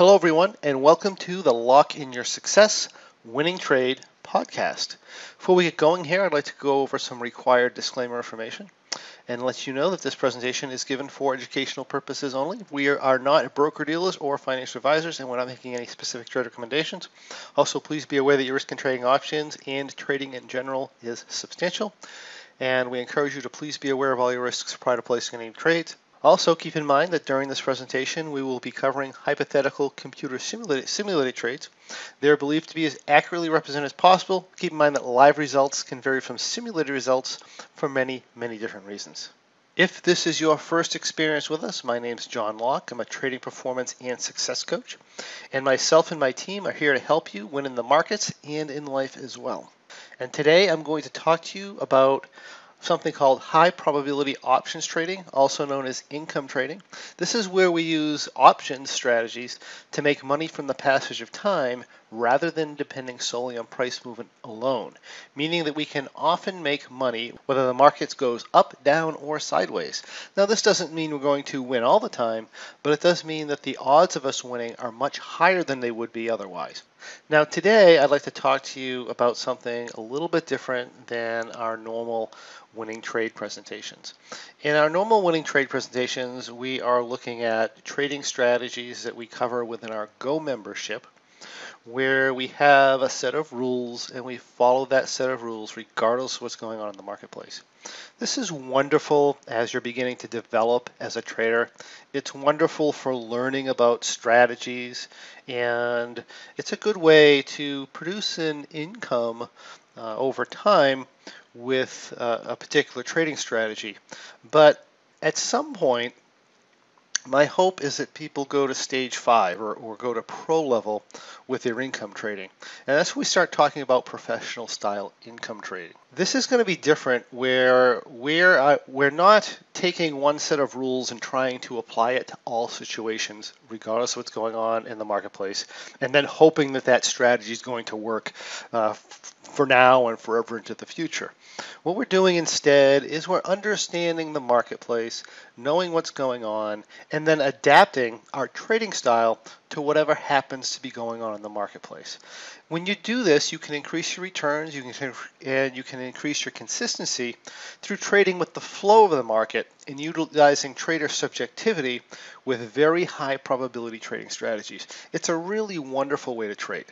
Hello, everyone, and welcome to the Locke in Your Success Winning Trade podcast. Before we get going here, I'd like to go over some required disclaimer information and let you know that this presentation is given for educational purposes only. We are not broker dealers or financial advisors, and we're not making any specific trade recommendations. Also, please be aware that your risk in trading options and trading in general is substantial, and we encourage you to please be aware of all your risks prior to placing any trades. Also, keep in mind that during this presentation, we will be covering hypothetical computer simulated, simulated trades. They are believed to be as accurately represented as possible. Keep in mind that live results can vary from simulated results for many, many different reasons. If this is your first experience with us, my name is John Locke. I'm a trading performance and success coach, and myself and my team are here to help you win in the markets and in life as well. And today I'm going to talk to you about something called high probability options trading, also known as income trading. This is where we use options strategies to make money from the passage of time rather than depending solely on price movement alone, meaning that we can often make money whether the market goes up, down, or sideways. Now, this doesn't mean we're going to win all the time, but it does mean that the odds of us winning are much higher than they would be otherwise. Now, today I'd like to talk to you about something a little bit different than our normal winning trade presentations. In our normal winning trade presentations, we are looking at trading strategies that we cover within our Go membership where we have a set of rules and we follow that set of rules regardless of what's going on in the marketplace. This is wonderful as you're beginning to develop as a trader. It's wonderful for learning about strategies and it's a good way to produce an income uh, over time with uh, a particular trading strategy. But at some point, my hope is that people go to stage five or, or go to pro level with their income trading. And that's when we start talking about professional style income trading. This is going to be different where we're, uh, we're not taking one set of rules and trying to apply it to all situations, regardless of what's going on in the marketplace, and then hoping that that strategy is going to work uh, for now and forever into the future. What we're doing instead is we're understanding the marketplace, knowing what's going on, and then adapting our trading style to whatever happens to be going on in the marketplace. When you do this, you can increase your returns, you can and you can increase your consistency through trading with the flow of the market and utilizing trader subjectivity with very high probability trading strategies. It's a really wonderful way to trade.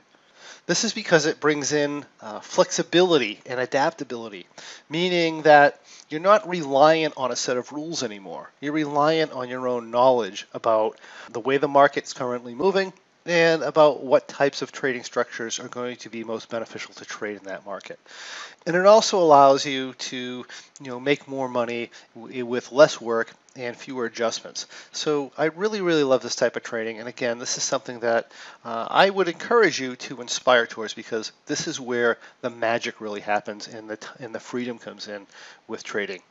This is because it brings in uh, flexibility and adaptability, meaning that you're not reliant on a set of rules anymore. You're reliant on your own knowledge about the way the market's currently moving and about what types of trading structures are going to be most beneficial to trade in that market. And it also allows you to, you know, make more money with less work and fewer adjustments. So I really, really love this type of trading. And again, this is something that uh, I would encourage you to inspire towards because this is where the magic really happens and the, and the freedom comes in with trading.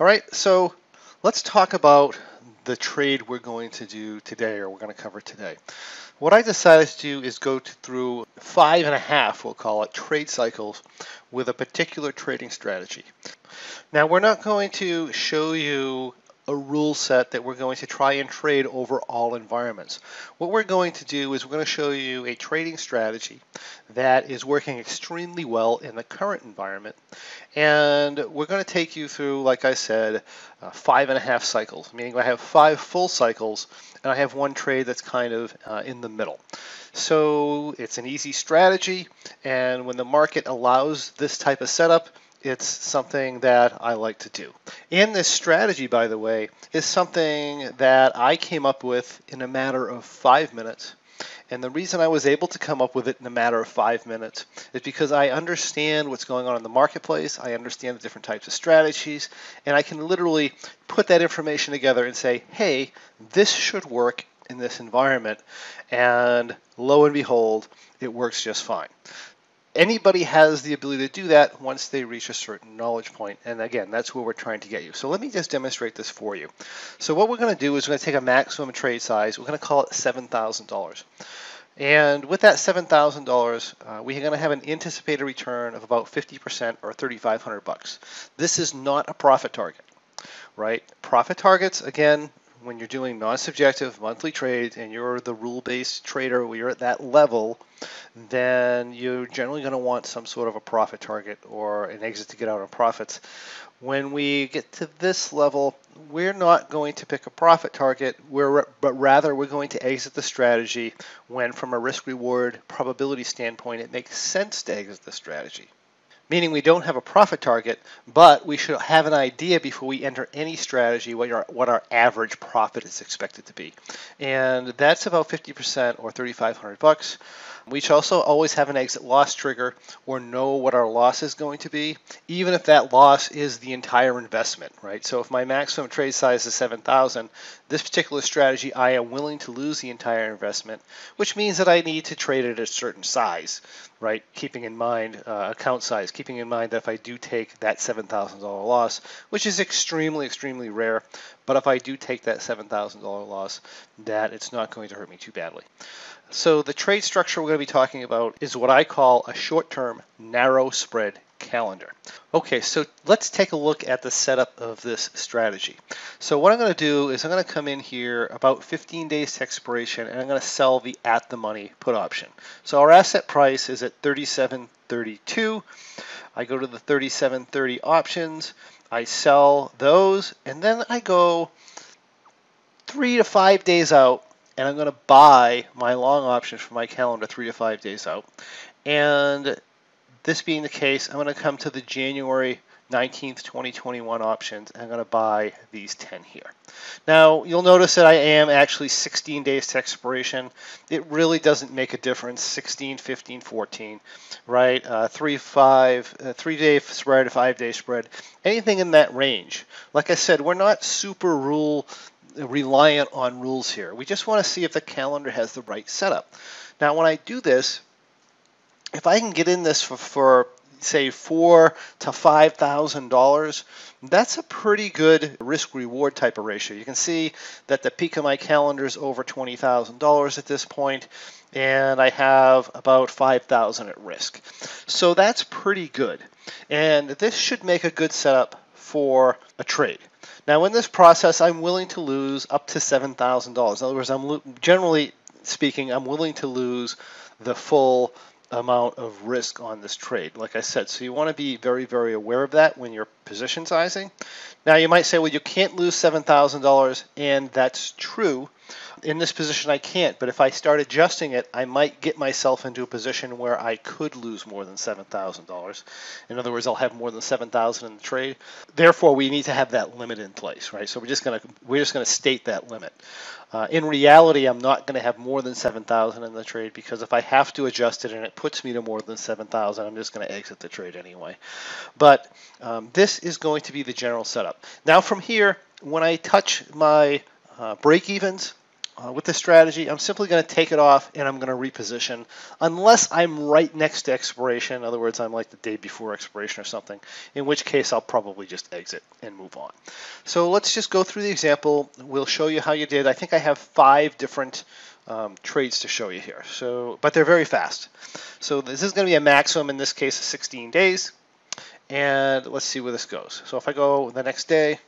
All right, so let's talk about the trade we're going to do today or we're going to cover today. What I decided to do is go through five and a half, we'll call it, trade cycles with a particular trading strategy. Now, we're not going to show you a rule set that we're going to try and trade over all environments. What we're going to do is we're going to show you a trading strategy that is working extremely well in the current environment. And we're going to take you through, like I said, uh, five and a half cycles, meaning I have five full cycles and I have one trade that's kind of uh, in the middle. So it's an easy strategy. And when the market allows this type of setup, it's something that I like to do. And this strategy, by the way, is something that I came up with in a matter of five minutes. And the reason I was able to come up with it in a matter of five minutes is because I understand what's going on in the marketplace, I understand the different types of strategies, and I can literally put that information together and say, hey, this should work in this environment. And lo and behold, it works just fine anybody has the ability to do that once they reach a certain knowledge point. And again, that's where we're trying to get you. So let me just demonstrate this for you. So what we're going to do is we're going to take a maximum trade size. We're going to call it $7,000. And with that $7,000, uh, we're going to have an anticipated return of about 50% or 3,500 bucks. This is not a profit target, right? Profit targets, again, when you're doing non-subjective monthly trades and you're the rule-based trader where you're at that level, then you're generally going to want some sort of a profit target or an exit to get out on profits. When we get to this level, we're not going to pick a profit target, we're, but rather we're going to exit the strategy when from a risk reward probability standpoint it makes sense to exit the strategy meaning we don't have a profit target, but we should have an idea before we enter any strategy what our, what our average profit is expected to be. And that's about 50% or 3,500 bucks. We should also always have an exit loss trigger or know what our loss is going to be, even if that loss is the entire investment, right? So if my maximum trade size is 7,000, this particular strategy, I am willing to lose the entire investment, which means that I need to trade it at a certain size, right? Keeping in mind uh, account size, keeping in mind that if I do take that $7,000 loss, which is extremely, extremely rare, but if I do take that $7,000 loss, that it's not going to hurt me too badly. So the trade structure we're going to be talking about is what I call a short-term narrow spread calendar. Okay, so let's take a look at the setup of this strategy. So what I'm going to do is I'm going to come in here about 15 days to expiration and I'm going to sell the at the money put option. So our asset price is at 37.32. I go to the 37.30 options, I sell those, and then I go three to five days out and I'm going to buy my long options for my calendar three to five days out. And this being the case, I'm going to come to the January 19th, 2021 options. I'm going to buy these 10 here. Now, you'll notice that I am actually 16 days to expiration. It really doesn't make a difference, 16, 15, 14, right? Uh, three, five, uh, three day spread, five day spread, anything in that range. Like I said, we're not super rule reliant on rules here. We just want to see if the calendar has the right setup. Now, when I do this, if I can get in this for, for say four to five thousand dollars, that's a pretty good risk reward type of ratio. You can see that the peak of my calendar is over twenty thousand dollars at this point, and I have about five thousand at risk. So that's pretty good, and this should make a good setup for a trade. Now, in this process, I'm willing to lose up to $7,000. In other words, I'm generally speaking, I'm willing to lose the full amount of risk on this trade. Like I said, so you want to be very, very aware of that when you're position sizing. Now, you might say, well, you can't lose $7,000, and that's true in this position I can't, but if I start adjusting it, I might get myself into a position where I could lose more than $7,000. In other words, I'll have more than 7,000 in the trade. Therefore, we need to have that limit in place, right? So we're just going to we're just going to state that limit. Uh, in reality, I'm not going to have more than 7,000 in the trade because if I have to adjust it and it puts me to more than 7,000, I'm just going to exit the trade anyway. But um, this is going to be the general setup. Now from here, when I touch my uh, break evens, uh, with this strategy, I'm simply going to take it off and I'm going to reposition unless I'm right next to expiration. In other words, I'm like the day before expiration or something, in which case I'll probably just exit and move on. So let's just go through the example. We'll show you how you did. I think I have five different um, trades to show you here. So, But they're very fast. So this is going to be a maximum, in this case, of 16 days. And let's see where this goes. So if I go the next day,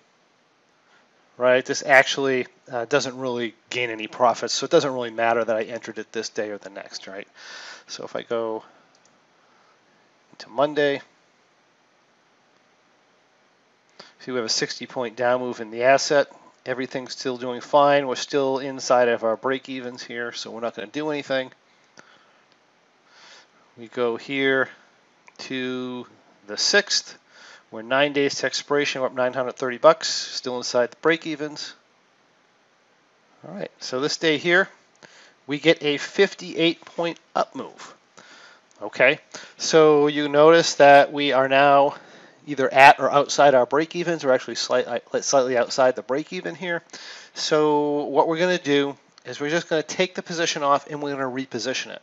right? This actually uh, doesn't really gain any profits, so it doesn't really matter that I entered it this day or the next, right? So if I go to Monday, see we have a 60 point down move in the asset. Everything's still doing fine. We're still inside of our break evens here, so we're not going to do anything. We go here to the 6th. We're nine days to expiration. We're up 930 bucks. Still inside the break evens. All right, so this day here, we get a 58 point up move. Okay, so you notice that we are now either at or outside our break evens. We're actually slightly, slightly outside the break even here. So what we're going to do is we're just going to take the position off and we're going to reposition it.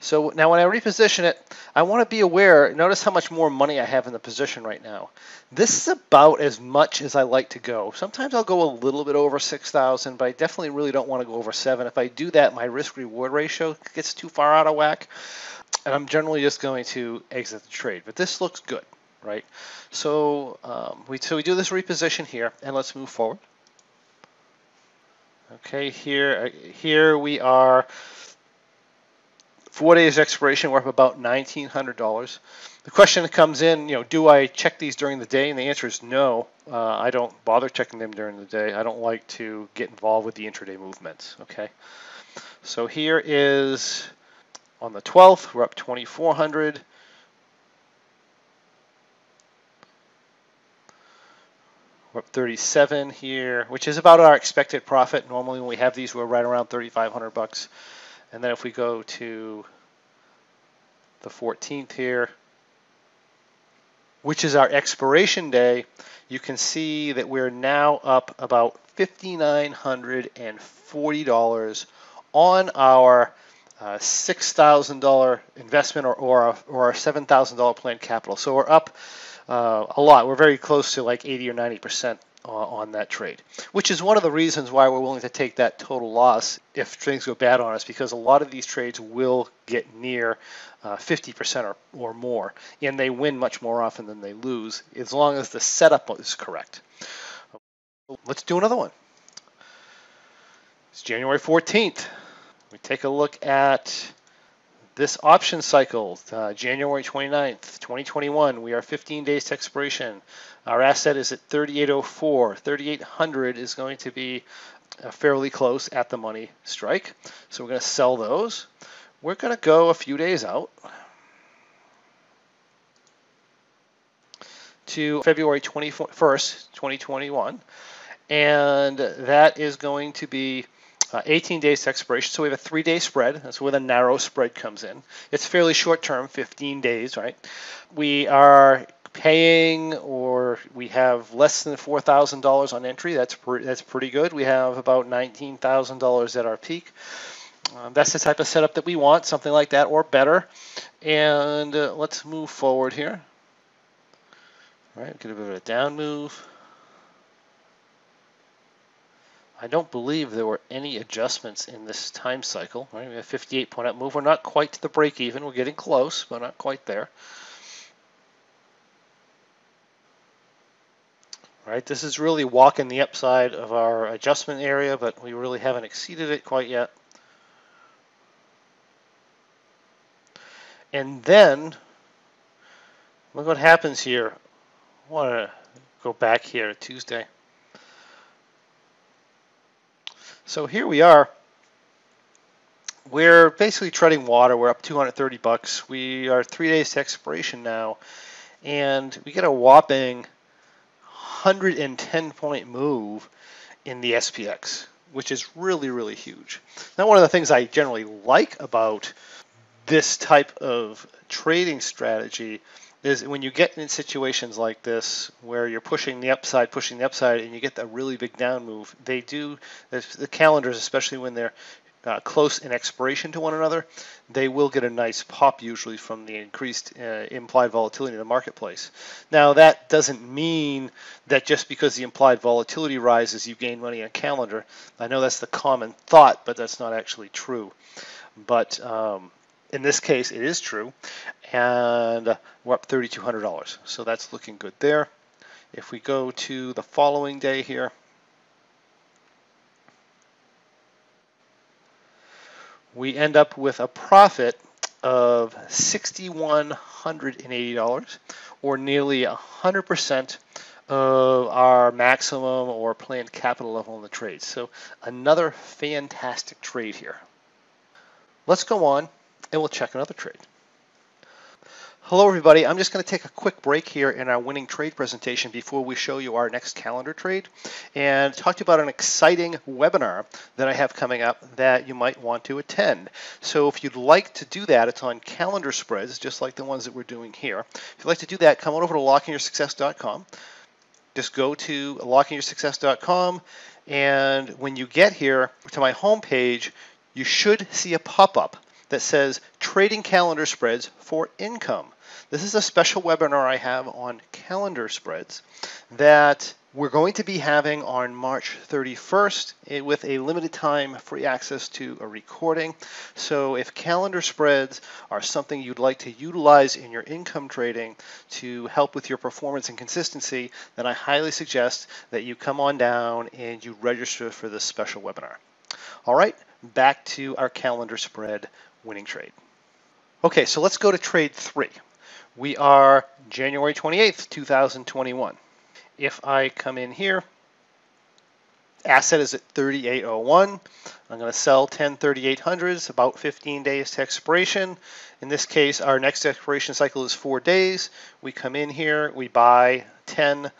So now when I reposition it, I want to be aware, notice how much more money I have in the position right now. This is about as much as I like to go. Sometimes I'll go a little bit over 6,000, but I definitely really don't want to go over 7. If I do that, my risk-reward ratio gets too far out of whack, and I'm generally just going to exit the trade. But this looks good, right? So, um, we, so we do this reposition here, and let's move forward. Okay, here, here we are four days expiration, we're up about $1,900. The question that comes in, you know, do I check these during the day? And the answer is no. Uh, I don't bother checking them during the day. I don't like to get involved with the intraday movements, okay? So here is on the 12th, we're up 2,400. We're up 37 here, which is about our expected profit. Normally when we have these, we're right around 3,500 bucks. And then if we go to the 14th here, which is our expiration day, you can see that we're now up about $5,940 on our uh, $6,000 investment or, or, our, our $7,000 planned capital. So we're up uh, a lot. We're very close to like 80 or 90 percent on that trade, which is one of the reasons why we're willing to take that total loss if things go bad on us, because a lot of these trades will get near uh, 50% or, or more, and they win much more often than they lose, as long as the setup is correct. Let's do another one. It's January 14th. We take a look at this option cycle, uh, January 29th, 2021, we are 15 days to expiration. Our asset is at 3804. 3800 is going to be uh, fairly close at the money strike. So we're going to sell those. We're going to go a few days out to February 21st, 2021. And that is going to be uh, 18 days to expiration. So we have a three day spread. That's where the narrow spread comes in. It's fairly short term, 15 days, right? We are paying or we have less than $4,000 on entry. That's, pre- that's pretty good. We have about $19,000 at our peak. Um, that's the type of setup that we want, something like that or better. And uh, let's move forward here. All right, get a bit of a down move. I don't believe there were any adjustments in this time cycle. Right? We have 58 point up move. We're not quite to the break even. We're getting close, but not quite there. Right, this is really walking the upside of our adjustment area, but we really haven't exceeded it quite yet. And then, look what happens here. I want to go back here Tuesday. So here we are. We're basically treading water. We're up 230 bucks. We are three days to expiration now, and we get a whopping 110 point move in the SPX, which is really, really huge. Now, one of the things I generally like about this type of trading strategy is when you get in situations like this where you're pushing the upside, pushing the upside, and you get that really big down move, they do, the calendars, especially when they're uh, close in expiration to one another, they will get a nice pop usually from the increased uh, implied volatility in the marketplace. Now, that doesn't mean that just because the implied volatility rises, you gain money on calendar. I know that's the common thought, but that's not actually true. But um, in this case, it is true, and uh, we're up $3,200. So that's looking good there. If we go to the following day here, we end up with a profit of $6,180 or nearly 100% of our maximum or planned capital level in the trade. So another fantastic trade here. Let's go on and we'll check another trade. Hello everybody, I'm just going to take a quick break here in our winning trade presentation before we show you our next calendar trade and talk to you about an exciting webinar that I have coming up that you might want to attend. So if you'd like to do that, it's on calendar spreads, just like the ones that we're doing here. If you'd like to do that, come on over to lockeinyoursuccess.com. Just go to lockeinyoursuccess.com and when you get here to my homepage, you should see a pop-up that says Trading Calendar Spreads for Income. This is a special webinar I have on calendar spreads that we're going to be having on March 31st eh, with a limited time free access to a recording. So if calendar spreads are something you'd like to utilize in your income trading to help with your performance and consistency, then I highly suggest that you come on down and you register for this special webinar. All right, back to our calendar spread winning trade. Okay, so let's go to trade three. We are January 28th, 2021 if I come in here, asset is at 3801. I'm going to sell 10 3800s, about 15 days to expiration. In this case, our next expiration cycle is four days. We come in here, we buy 10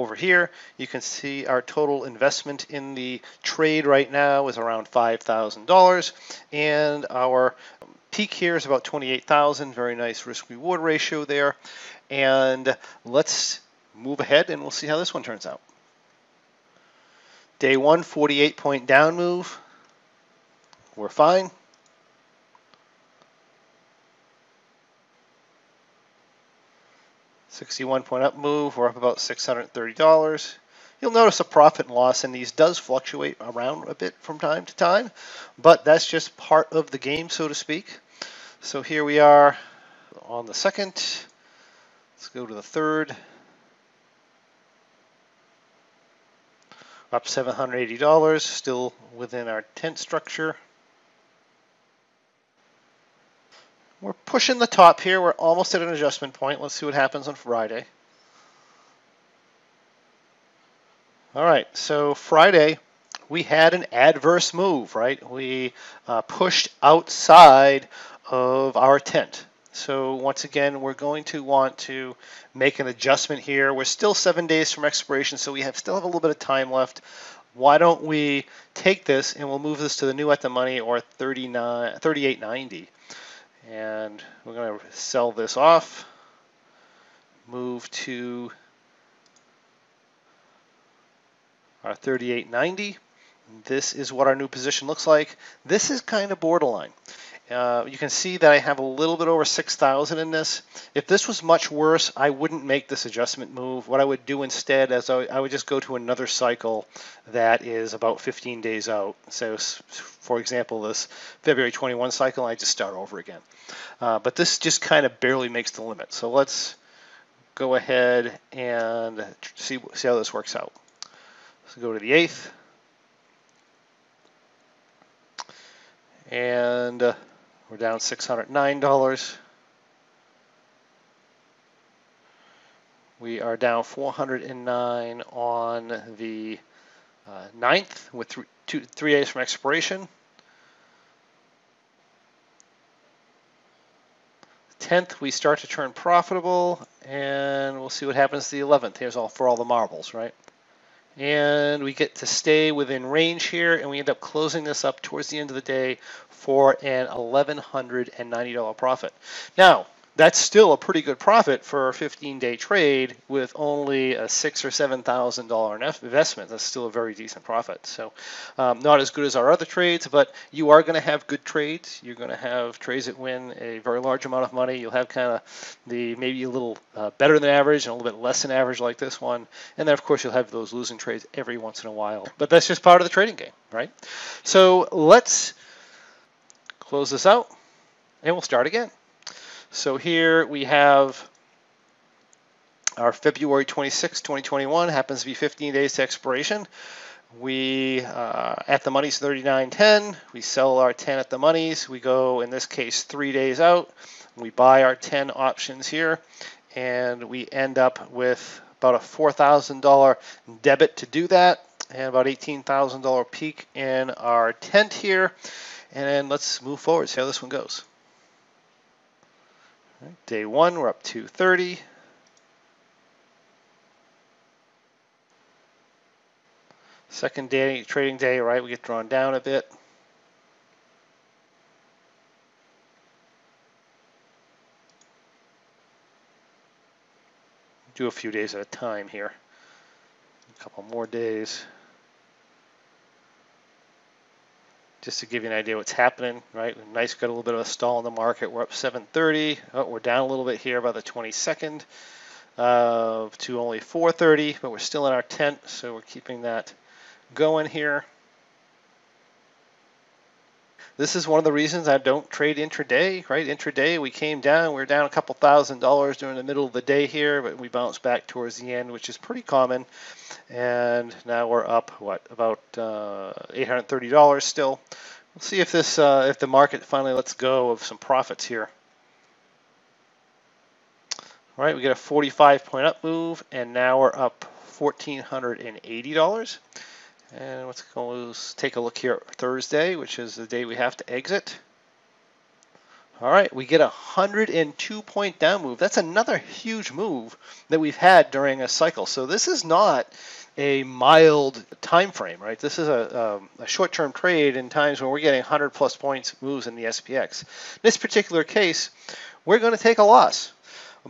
over here. You can see our total investment in the trade right now is around $5,000 and our peak here is about 28,000. Very nice risk reward ratio there. And let's move ahead and we'll see how this one turns out. Day one, 48 point down move. We're fine. Sixty-one point up move. We're up about six hundred thirty dollars. You'll notice a profit and loss in these does fluctuate around a bit from time to time, but that's just part of the game, so to speak. So here we are on the second. Let's go to the third. Up $780, still within our tent structure. We're pushing the top here. We're almost at an adjustment point. Let's see what happens on Friday. All right, so Friday we had an adverse move, right? We uh, pushed outside of our tent. So once again, we're going to want to make an adjustment here. We're still seven days from expiration, so we have still have a little bit of time left. Why don't we take this and we'll move this to the new at the money or 39, 38.90. And we're going to sell this off, move to our 38.90. This is what our new position looks like. This is kind of borderline. Uh, you can see that I have a little bit over 6,000 in this. If this was much worse, I wouldn't make this adjustment move. What I would do instead is I, I would just go to another cycle that is about 15 days out. So, for example, this February 21 cycle, I just start over again. Uh, but this just kind of barely makes the limit. So let's go ahead and see, see how this works out. So go to the 8th. And... Uh, we're down $609. We are down 409 on the uh, 9th with th two, three days from expiration. 10th, we start to turn profitable, and we'll see what happens the 11th. Here's all for all the marbles, right? And we get to stay within range here and we end up closing this up towards the end of the day for an $1,190 profit. Now, that's still a pretty good profit for a 15-day trade with only a six or seven thousand dollar investment. That's still a very decent profit. So, um, not as good as our other trades, but you are going to have good trades. You're going to have trades that win a very large amount of money. You'll have kind of the maybe a little uh, better than average and a little bit less than average like this one, and then of course you'll have those losing trades every once in a while. But that's just part of the trading game, right? So let's close this out, and we'll start again. So here we have our February 26, 2021, happens to be 15 days to expiration. We, uh, at the money's 39.10, we sell our 10 at the money's. We go, in this case, three days out. We buy our 10 options here, and we end up with about a $4,000 debit to do that, and about $18,000 peak in our tent here. And let's move forward, see how this one goes. Day one, we're up to 30. Second day, trading day, right, we get drawn down a bit. Do a few days at a time here. A couple more days. Just to give you an idea what's happening, right? Nice, got a little bit of a stall in the market. We're up 730. Oh, we're down a little bit here by the 22nd. uh, to only 430, but we're still in our tent, so we're keeping that going here. This is one of the reasons I don't trade intraday, right? Intraday, we came down, we were down a couple thousand dollars during the middle of the day here, but we bounced back towards the end, which is pretty common. And now we're up, what, about uh, $830 still. We'll see if this, uh, if the market finally lets go of some profits here. All right, we get a 45 point up move, and now we're up $1,480. And let's go take a look here Thursday, which is the day we have to exit. All right, we get a 102 point down move. That's another huge move that we've had during a cycle. So this is not a mild time frame, right? This is a, um, a short-term trade in times when we're getting 100 plus points moves in the SPX. In this particular case, we're going to take a loss.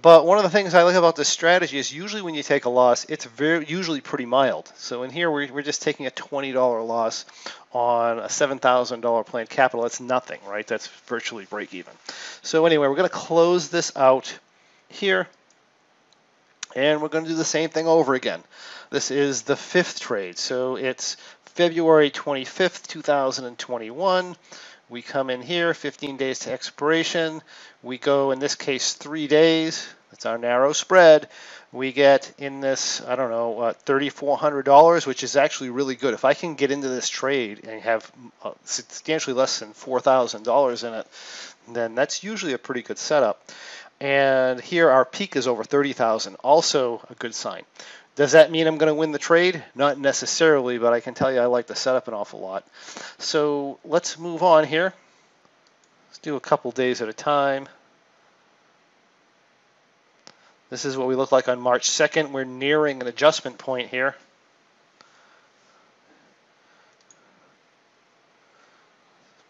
But one of the things I like about this strategy is usually when you take a loss, it's very usually pretty mild. So in here, we're, we're just taking a $20 loss on a $7,000 planned capital. That's nothing, right? That's virtually break even. So anyway, we're going to close this out here. And we're going to do the same thing over again. This is the fifth trade. So it's February 25th, 2021. We come in here, 15 days to expiration. We go, in this case, three days. That's our narrow spread. We get in this, I don't know, uh, $3,400, which is actually really good. If I can get into this trade and have uh, substantially less than $4,000 in it, then that's usually a pretty good setup. And here our peak is over 30,000, also a good sign. Does that mean I'm going to win the trade? Not necessarily, but I can tell you I like the setup an awful lot. So let's move on here. Let's do a couple days at a time. This is what we look like on March 2nd. We're nearing an adjustment point here.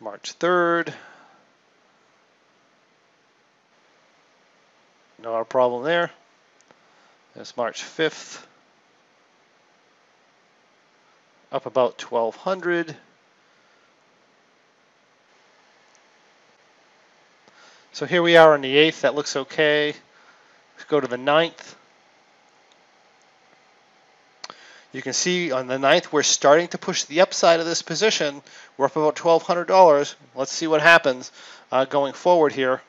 March 3rd. Not a problem there. It's March 5th up about 1200. So here we are on the 8th, that looks okay. Let's go to the 9th. You can see on the 9th we're starting to push the upside of this position. We're up about $1,200. Let's see what happens uh, going forward here.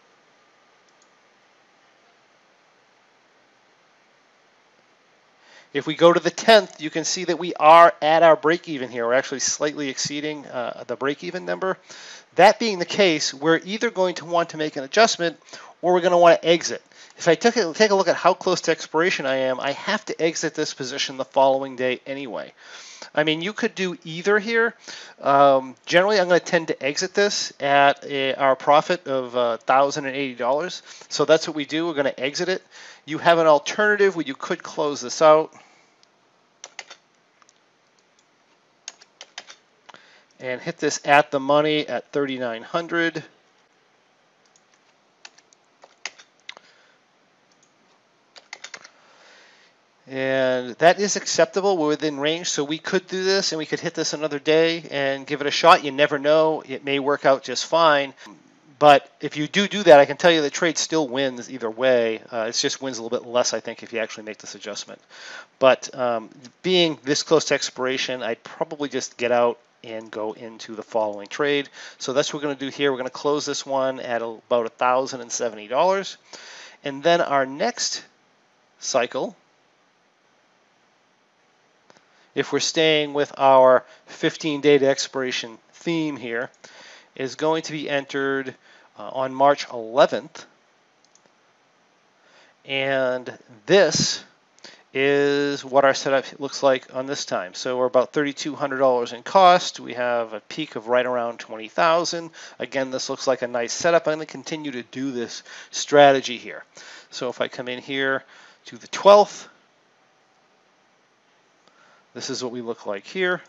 If we go to the 10th, you can see that we are at our break even here. We're actually slightly exceeding uh, the break even number. That being the case, we're either going to want to make an adjustment or we're going to want to exit. If I take a, take a look at how close to expiration I am, I have to exit this position the following day anyway. I mean, you could do either here. Um, generally, I'm going to tend to exit this at a, our profit of uh, $1,080. So that's what we do. We're going to exit it. You have an alternative where you could close this out. And hit this at the money at 3,900. And that is acceptable. We're within range, so we could do this and we could hit this another day and give it a shot. You never know. It may work out just fine. But if you do do that, I can tell you the trade still wins either way. Uh, it just wins a little bit less, I think, if you actually make this adjustment. But um, being this close to expiration, I'd probably just get out and go into the following trade. So that's what we're going to do here. We're going to close this one at about $1,070. And then our next cycle, if we're staying with our 15 day to expiration theme here, is going to be entered uh, on March 11th. And this is what our setup looks like on this time. So we're about $3,200 in cost. We have a peak of right around 20,000. Again, this looks like a nice setup. I'm going to continue to do this strategy here. So if I come in here to the 12th, this is what we look like here.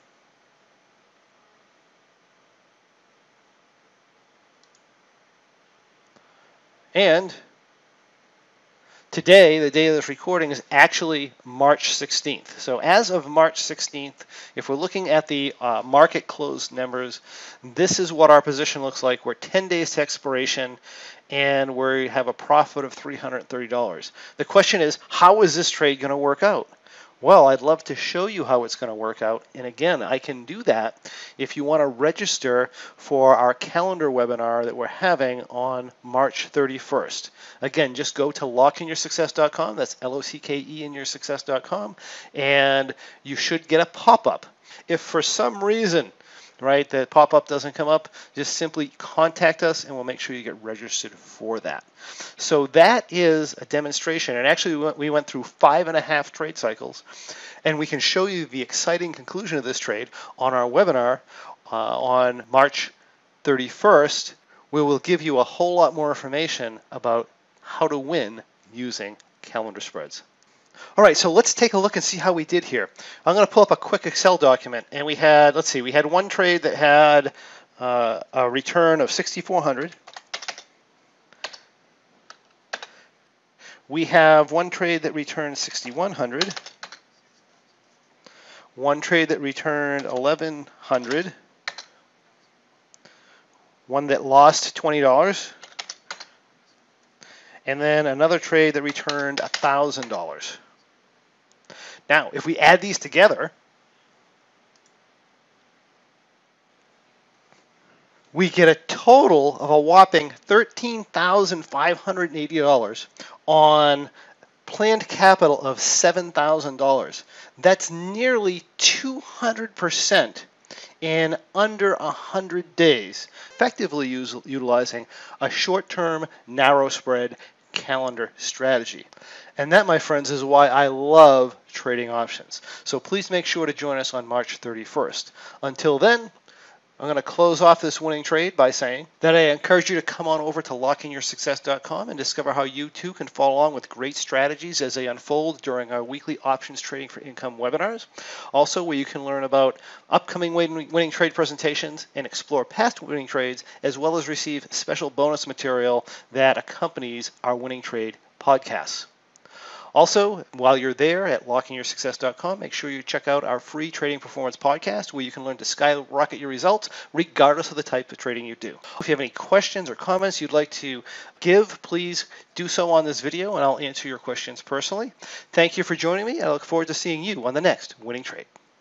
And Today, the day of this recording, is actually March 16th. So as of March 16th, if we're looking at the uh, market closed numbers, this is what our position looks like. We're 10 days to expiration and we have a profit of $330. The question is, how is this trade going to work out? Well, I'd love to show you how it's going to work out. And again, I can do that if you want to register for our calendar webinar that we're having on March 31st. Again, just go to lockeinyoursuccess.com. That's L-O-C-K-E in your success.com. And you should get a pop-up. If for some reason right? The pop-up doesn't come up, just simply contact us and we'll make sure you get registered for that. So that is a demonstration. And actually we went, we went through five and a half trade cycles and we can show you the exciting conclusion of this trade on our webinar uh, on March 31st. We will give you a whole lot more information about how to win using calendar spreads. All right, so let's take a look and see how we did here. I'm going to pull up a quick Excel document, and we had, let's see, we had one trade that had uh, a return of 6,400. We have one trade that returned 6,100. One trade that returned 1,100. One that lost $20. And then another trade that returned $1,000. Now, if we add these together, we get a total of a whopping $13,580 on planned capital of $7,000. That's nearly 200% in under 100 days, effectively utilizing a short-term narrow spread calendar strategy. And that, my friends, is why I love trading options. So please make sure to join us on March 31st. Until then, I'm going to close off this winning trade by saying that I encourage you to come on over to lockeinyoursuccess.com and discover how you too can follow along with great strategies as they unfold during our weekly options trading for income webinars. Also, where you can learn about upcoming winning trade presentations and explore past winning trades, as well as receive special bonus material that accompanies our winning trade podcasts. Also, while you're there at lockeinyoursuccess.com, make sure you check out our free trading performance podcast where you can learn to skyrocket your results regardless of the type of trading you do. If you have any questions or comments you'd like to give, please do so on this video and I'll answer your questions personally. Thank you for joining me. I look forward to seeing you on the next winning trade.